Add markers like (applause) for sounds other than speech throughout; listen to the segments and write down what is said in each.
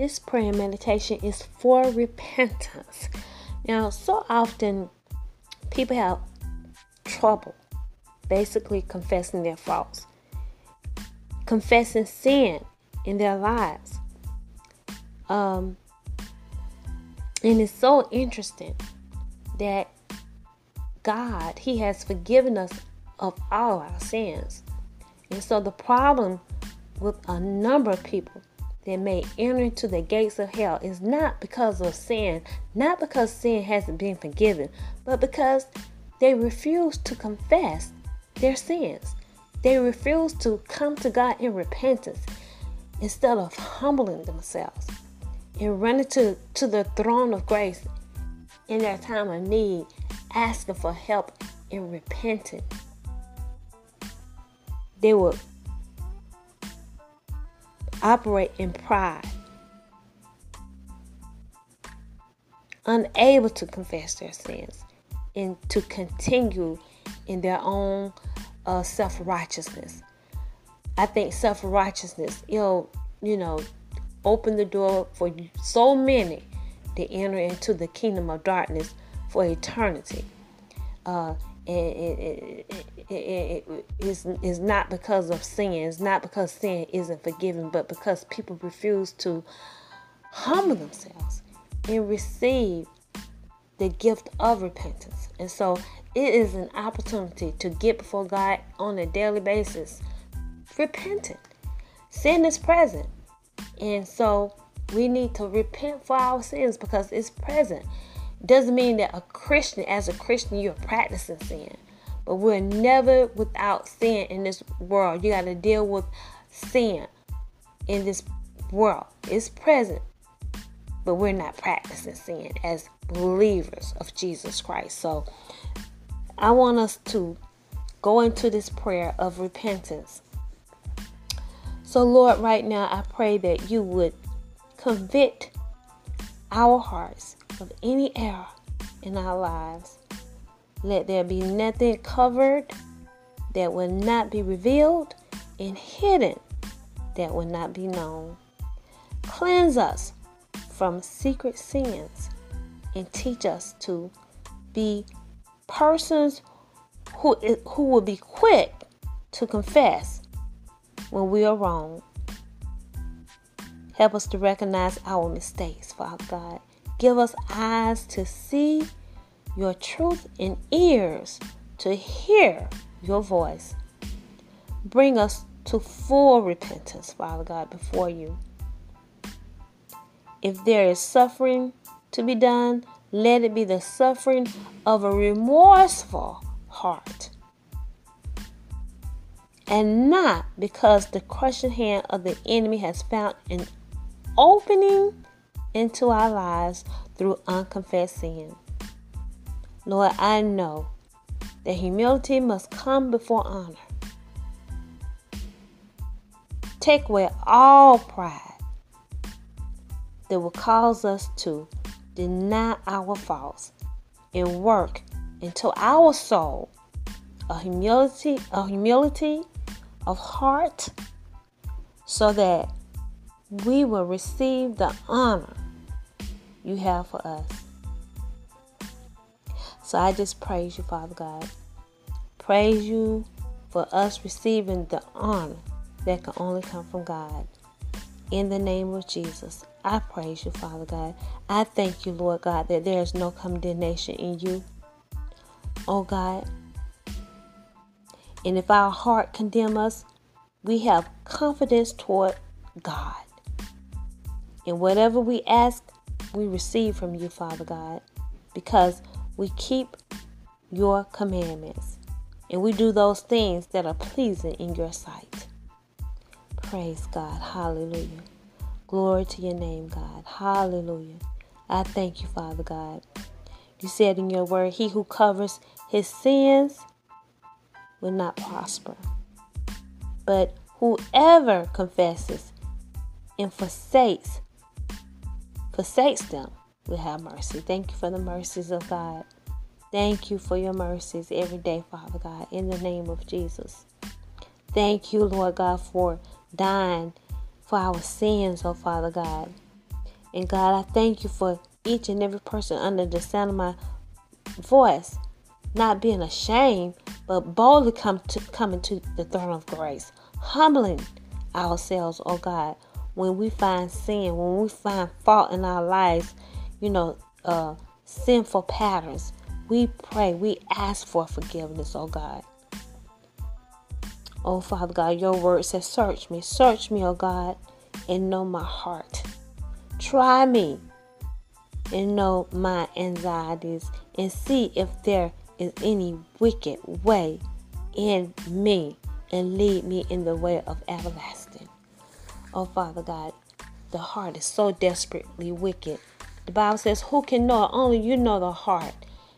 This prayer and meditation is for repentance. Now, so often people have trouble basically confessing their faults, confessing sin in their lives. Um, and it's so interesting that God, He has forgiven us of all our sins. And so the problem with a number of people that may enter into the gates of hell is not because of sin, not because sin hasn't been forgiven, but because they refuse to confess their sins. They refuse to come to God in repentance instead of humbling themselves and running to, to the throne of grace in their time of need, asking for help and repenting. They will operate in pride, unable to confess their sins, and to continue in their own uh, self righteousness. I think self righteousness, you know, you know, open the door for so many to enter into the kingdom of darkness for eternity. Uh, it, it, it, is not because of sin. It's not because sin isn't forgiven, but because people refuse to humble themselves and receive the gift of repentance. And so it is an opportunity to get before God on a daily basis, repentant. Sin is present. And so we need to repent for our sins because it's present. Doesn't mean that a Christian, as a Christian, you're practicing sin. But we're never without sin in this world. You got to deal with sin in this world. It's present, but we're not practicing sin as believers of Jesus Christ. So I want us to go into this prayer of repentance. So, Lord, right now I pray that you would convict our hearts of any error in our lives. Let there be nothing covered that will not be revealed and hidden that will not be known. Cleanse us from secret sins and teach us to be persons who, who will be quick to confess when we are wrong. Help us to recognize our mistakes, Father God, Give us eyes to see your truth and ears to hear your voice. Bring us to full repentance, Father God, before you. If there is suffering to be done, let it be the suffering of a remorseful heart. And not because the crushing hand of the enemy has found an opening into our lives through unconfessed sin. Lord, I know that humility must come before honor. Take away all pride that will cause us to deny our faults and work into our soul a humility, a humility of heart so that we will receive the honor you have for us. So I just praise you, Father God. Praise you for us receiving the honor that can only come from God. In the name of Jesus, I praise you, Father God. I thank you, Lord God, that there is no condemnation in you. Oh God. And if our heart condemn us, we have confidence toward God. And whatever we ask, we receive from you, Father God, because we keep your commandments and we do those things that are pleasing in your sight. Praise God. Hallelujah. Glory to your name, God. Hallelujah. I thank you, Father God. You said in your word, He who covers his sins will not prosper. But whoever confesses and forsakes forsakes them will have mercy. Thank you for the mercies of God. Thank you for your mercies every day, Father God, in the name of Jesus. Thank you, Lord God, for dying for our sins, oh Father God. And God, I thank you for each and every person under the sound of my voice, not being ashamed, but boldly come to coming to the throne of grace, humbling ourselves, oh God, when we find sin, when we find fault in our lives, you know, uh, sinful patterns. We pray, we ask for forgiveness, oh God. Oh, Father God, your word says, Search me, search me, oh God, and know my heart. Try me and know my anxieties and see if there is any wicked way in me and lead me in the way of everlasting. Oh, Father God, the heart is so desperately wicked. The Bible says, Who can know? Only you know the heart.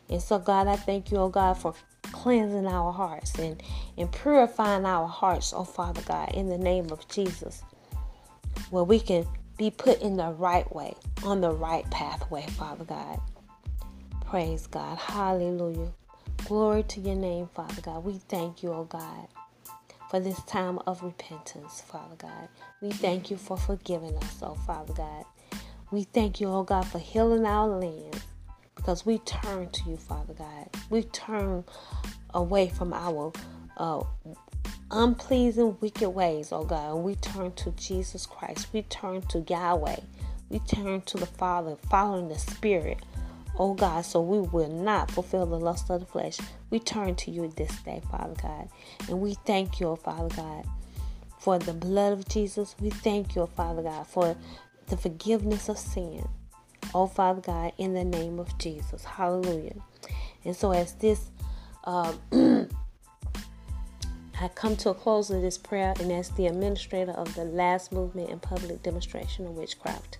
And so, God, I thank you, oh God, for cleansing our hearts and, and purifying our hearts, oh Father God, in the name of Jesus, where we can be put in the right way, on the right pathway, Father God. Praise God. Hallelujah. Glory to your name, Father God. We thank you, oh God, for this time of repentance, Father God. We thank you for forgiving us, oh Father God. We thank you, oh God, for healing our land because we turn to you, Father God. We turn away from our uh, unpleasing, wicked ways, oh God, and we turn to Jesus Christ. We turn to Yahweh. We turn to the Father, following the Spirit, oh God, so we will not fulfill the lust of the flesh. We turn to you this day, Father God, and we thank you, oh Father God, for the blood of Jesus. We thank you, oh Father God, for the forgiveness of sin oh Father God, in the name of Jesus. Hallelujah. And so, as this, uh, (clears throat) I come to a close of this prayer, and as the administrator of the last movement and public demonstration of witchcraft,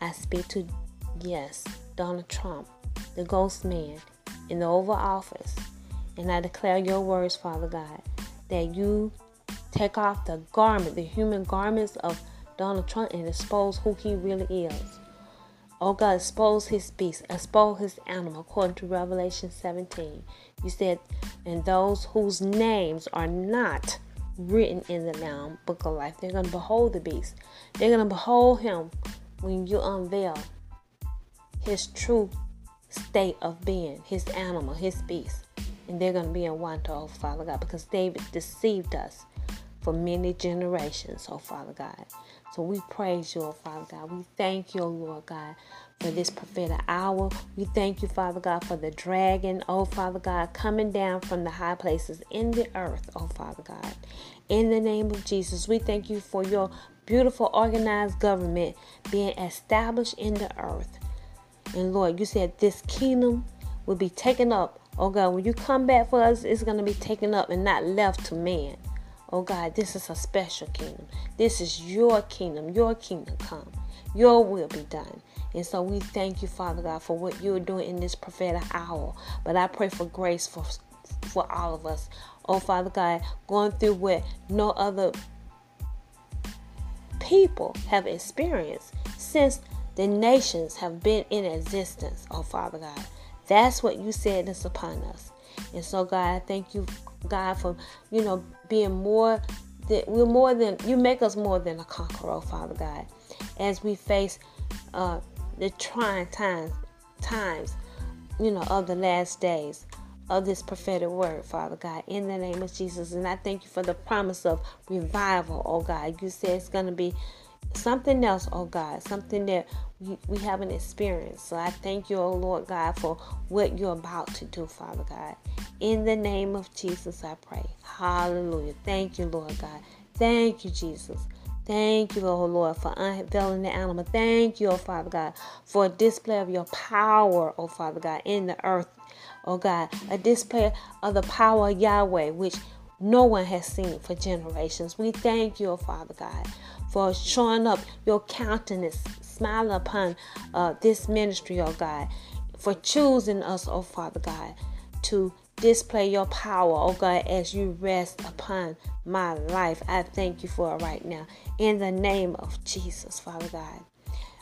I speak to, yes, Donald Trump, the ghost man in the Oval Office, and I declare your words, Father God, that you take off the garment, the human garments of Donald Trump, and expose who he really is. Oh God, expose his beast, expose his animal, according to Revelation 17. You said, and those whose names are not written in the Lamb book of life, they're going to behold the beast. They're going to behold him when you unveil his true state of being, his animal, his beast. And they're going to be in wonder, oh Father God, because David deceived us for many generations, oh Father God. So we praise you, oh Father God. We thank you, oh Lord God, for this prophetic hour. We thank you, Father God, for the dragon, oh Father God, coming down from the high places in the earth, oh Father God. In the name of Jesus, we thank you for your beautiful organized government being established in the earth. And Lord, you said this kingdom will be taken up. Oh God, when you come back for us, it's going to be taken up and not left to man. Oh God, this is a special kingdom. This is your kingdom. Your kingdom come. Your will be done. And so we thank you, Father God, for what you're doing in this prophetic hour. But I pray for grace for for all of us. Oh Father God, going through what no other people have experienced since the nations have been in existence. Oh Father God. That's what you said is upon us. And so God, I thank you God, for you know being more that we're more than you make us more than a conqueror, oh, Father God, as we face uh, the trying times times, you know, of the last days. of this prophetic word, Father God, in the name of Jesus. And I thank you for the promise of revival, oh God. You said it's going to be something else, oh God, something that we, we haven't experienced. So I thank you, oh Lord God, for what you're about to do, Father God. In the name of Jesus, I pray. Hallelujah. Thank you, Lord God. Thank you, Jesus. Thank you, oh Lord, for unveiling the animal. Thank you, oh Father God, for a display of your power, oh Father God, in the earth, oh God. A display of the power of Yahweh, which no one has seen for generations. We thank you, oh Father God, for showing up your countenance, smiling upon uh, this ministry, oh God, for choosing us, oh Father God, to display your power, oh God, as you rest upon my life. I thank you for it right now. In the name of Jesus, Father God.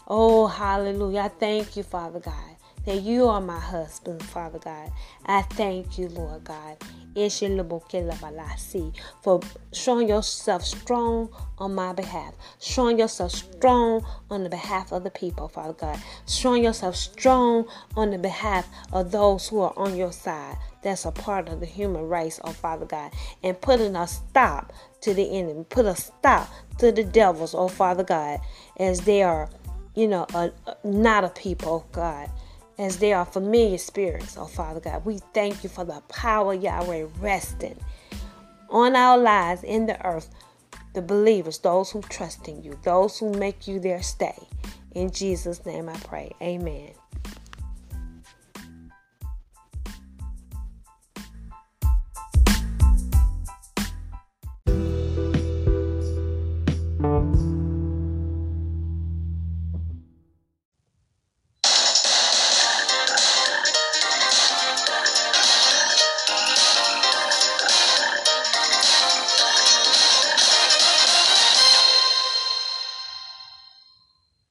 Oh, hallelujah. I thank you, Father God, that you are my husband, Father God. I thank you, Lord God. For showing yourself strong on my behalf, showing yourself strong on the behalf of the people, Father God, showing yourself strong on the behalf of those who are on your side. That's a part of the human race, oh Father God, and putting a stop to the enemy, put a stop to the devils, oh Father God, as they are, you know, a, a, not a people, oh, God as they are familiar spirits, oh Father God. We thank you for the power, Yahweh, resting on our lives in the earth. The believers, those who trust in you, those who make you their stay. In Jesus' name I pray. Amen.